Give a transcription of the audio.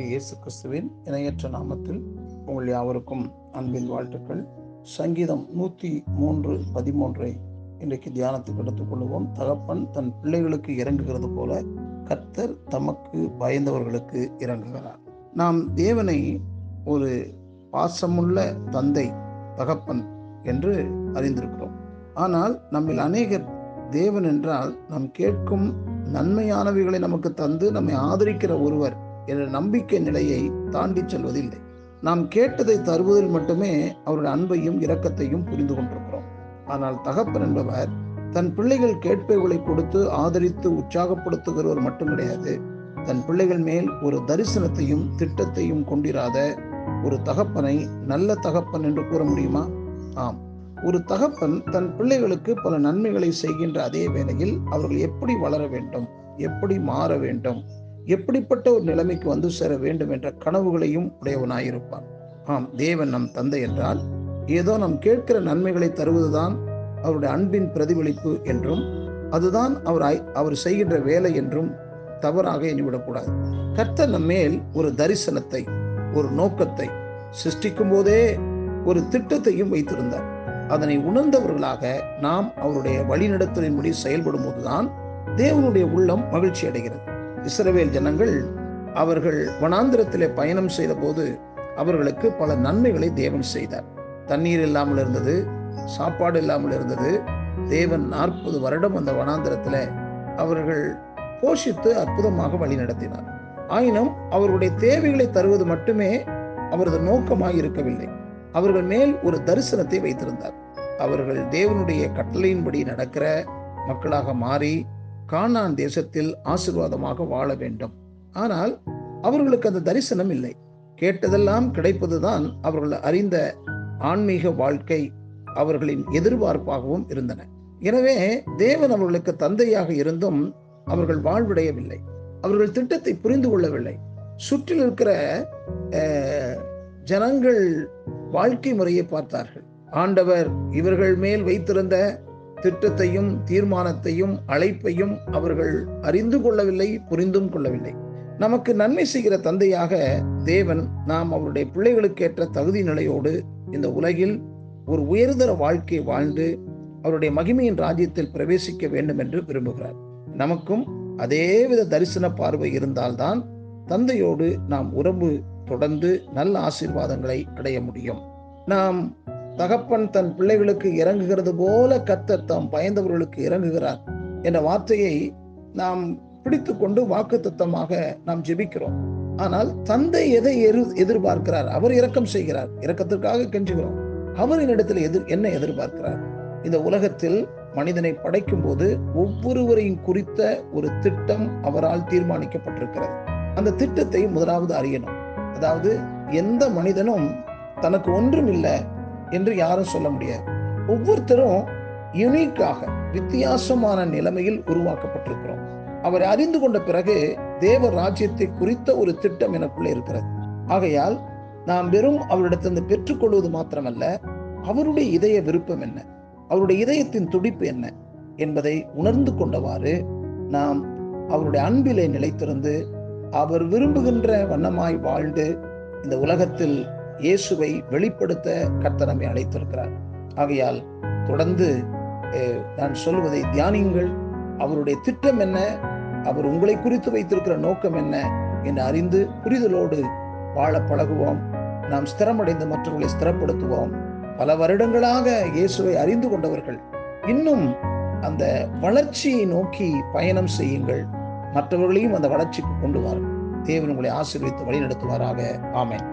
ஆண்டவராகிய இயேசு கிறிஸ்துவின் இணையற்ற நாமத்தில் உங்கள் யாவருக்கும் அன்பின் வாழ்த்துக்கள். சங்கீதம் நூற்றி மூன்று பதிமூன்றை இன்றைக்கு தியானத்துக்கு எடுத்துக்கொள்வோம் தகப்பன் தன் பிள்ளைகளுக்கு இறங்குகிறது போல கர்த்தர் தமக்கு பயந்தவர்களுக்கு இறங்குகிறார். நாம் தேவனை ஒரு பாசமுள்ள தந்தை தகப்பன் என்று அறிந்திருக்கிறோம். ஆனால் நம்மில் அநேகர் தேவன் என்றால் நாம் கேட்கும் நன்மையானவைகளை நமக்கு தந்து நம்மை ஆதரிக்கிற ஒருவர் என்ற நம்பிக்கை நிலையை தாண்டி செல்வதில்லை. நாம் கேட்டதை தருவதில் மட்டுமே அவருடைய அன்பையும் இரக்கத்தையும் புரிந்து கொண்டிருக்கிறோம். ஆனால் தகப்பன் என்பவர் தன் பிள்ளைகள் கேட்பைகளை கொடுத்து ஆதரித்து உற்சாகப்படுத்துகிறவர் மட்டும் கிடையாது தன் பிள்ளைகள் மேல் ஒரு தரிசனத்தையும் திட்டத்தையும் கொண்டிராத ஒரு தகப்பனை நல்ல தகப்பன் என்று கூற முடியுமா? ஆம். ஒரு தகப்பன் தன் பிள்ளைகளுக்கு பல நன்மைகளை செய்கின்ற அதே வேளையில் அவர்கள் எப்படி வளர வேண்டும் எப்படி மாற வேண்டும் எப்படிப்பட்ட ஒரு நிலைமைக்கு வந்து சேர வேண்டும் என்ற கனவுகளையும் உடையவனாயிருப்பான். ஆம் தேவன் நம் தந்தை என்றால் ஏதோ நாம் கேட்கிற நன்மைகளை தருவதுதான் அவருடைய அன்பின் பிரதிபலிப்பு என்றும் அதுதான் அவர் அவர் செய்கின்ற வேலை என்றும் தவறாக எண்ணிவிடக்கூடாது. கர்த்தர் நம் மேல் ஒரு தரிசனத்தை ஒரு நோக்கத்தை சிருஷ்டிக்கும் போதே ஒரு திட்டத்தையும் வைத்திருந்தார். அதனை உணர்ந்தவர்களாக நாம் அவருடைய வழிநடத்தலின்படி செயல்படும் போதுதான் தேவனுடைய உள்ளம் மகிழ்ச்சி அடைகிறது இஸ்ரவேல் ஜனங்கள் அவர்கள் வனாந்திரத்திலே பயணம் செய்த போது அவர்களுக்கு பல நன்மைகளை தேவன் செய்தார். தண்ணீர் இல்லாமல் இருந்தது சாப்பாடு இல்லாமல் இருந்தது. தேவன் நாற்பது வருடம் அந்த வனாந்திரத்தில் அவர்கள் போஷித்து அற்புதமாக வழி நடத்தினார். ஆயினும் அவருடைய தேவைகளை தருவது மட்டுமே அவரது நோக்கமாக இருக்கவில்லை. அவர்கள் மேல் ஒரு தரிசனத்தை வைத்திருந்தார். அவர்கள் தேவனுடைய கட்டளையின்படி நடக்கிற மக்களாக மாறி கானான் தேசத்தில் ஆசிர்வாதமாக வாழ வேண்டும். ஆனால் அவர்களுக்கு அந்த தரிசனம் இல்லை. கேட்டதெல்லாம் கிடைப்பதுதான் அவர்கள் அறிந்த ஆன்மீக வாழ்க்கை அவர்களின் எதிர்பார்ப்பாகவும் இருந்தன. எனவே தேவன் அவர்களுக்கு தந்தையாக இருந்தும் அவர்கள் வாழ்விடையவில்லை. அவர்கள் திட்டத்தை புரிந்து கொள்ளவில்லை. சுற்றில் இருக்கிற ஜனங்கள் வாழ்க்கை முறையை பார்த்தார்கள். ஆண்டவர் இவர்கள் மேல் வைத்திருந்த திட்டத்தையும் தீர்மானத்தையும் அழைப்பையும் அவர்கள் அறிந்து கொள்ளவில்லை புரிந்தும் கொள்ளவில்லை. நமக்கு நன்மை செய்கிற தந்தையாக தேவன் நாம் அவருடைய பிள்ளைகளுக்கேற்ற தகுதி நிலையோடு இந்த உலகில் ஒரு உயர்தர வாழ்க்கை வாழ்ந்து அவருடைய மகிமையின் ராஜ்யத்தில் பிரவேசிக்க வேண்டும் என்று விரும்புகிறார். நமக்கும் அதேவித தரிசன பார்வை இருந்தால்தான் தந்தையோடு நாம் உறவு தொடர்ந்து நல்ல ஆசீர்வாதங்களை அடைய முடியும். நாம் தகப்பன் தன் பிள்ளைகளுக்கு இறங்குகிறது போல கத்த தாம் பயந்தவர்களுக்கு இறங்குகிறார் என்ற வார்த்தையை நாம் பிடித்து கொண்டு வாக்கு தத்தமாக நாம் ஜெபிக்கிறோம். ஆனால் தந்தை எதை எரு எதிர்பார்க்கிறார்? அவர் இரக்கம் செய்கிறார். இரக்கத்திற்காக கெஞ்சுகிறோம். அவர் என்னிடத்தில் எதிர் என்ன எதிர்பார்க்கிறார்? இந்த உலகத்தில் மனிதனை படைக்கும் போது ஒவ்வொருவரையும் குறித்த ஒரு திட்டம் அவரால் தீர்மானிக்கப்பட்டிருக்கிறது. அந்த திட்டத்தை முதலாவது அறியணும். அதாவது எந்த மனிதனும் தனக்கு ஒன்றும் இல்லை என்று யாரும் சொல்ல முடியாது. ஒவ்வொருத்தரும் யுனிக்காக வித்தியாசமான நிலைமையில் உருவாக்கப்பட்டிருக்கிறோம். அவரை அறிந்து கொண்ட பிறகு தேவ ராஜ்யத்தை குறித்த ஒரு திட்டம் எனக்குள்ளே இருக்கிறது. ஆகையால் நாம் வெறும் அவரிடத்திலிருந்து பெற்றுக்கொள்வது மாத்திரமல்ல அவருடைய இதய விருப்பம் என்ன அவருடைய இதயத்தின் துடிப்பு என்ன என்பதை உணர்ந்து கொண்டவாறு நாம் அவருடைய அன்பிலே நிலைத்திருந்து அவர் விரும்புகின்ற வண்ணமாய் வாழ்ந்து இந்த உலகத்தில் இயேசுவை வெளிப்படுத்த கர்த்தனமை அழைத்திருக்கிறார். ஆகையால் தொடர்ந்து நான் சொல்வதை தியானியுங்கள். அவருடைய திட்டம் என்ன? அவர் உங்களை குறித்து வைத்திருக்கிற நோக்கம் என்ன? என்று அறிந்து புரிதலோடு வாழ பழகுவோம். நாம் ஸ்திரமடைந்து மற்றவர்களை ஸ்திரப்படுத்துவோம். பல வருடங்களாக இயேசுவை அறிந்து கொண்டவர்கள் இன்னும் அந்த வளர்ச்சியை நோக்கி பயணம் செய்யுங்கள். மற்றவர்களையும் அந்த வளர்ச்சிக்கு கொண்டு வாருங்கள். தேவன் உங்களை ஆசீர்வித்து வழிநடத்துவாராக. ஆமேன்.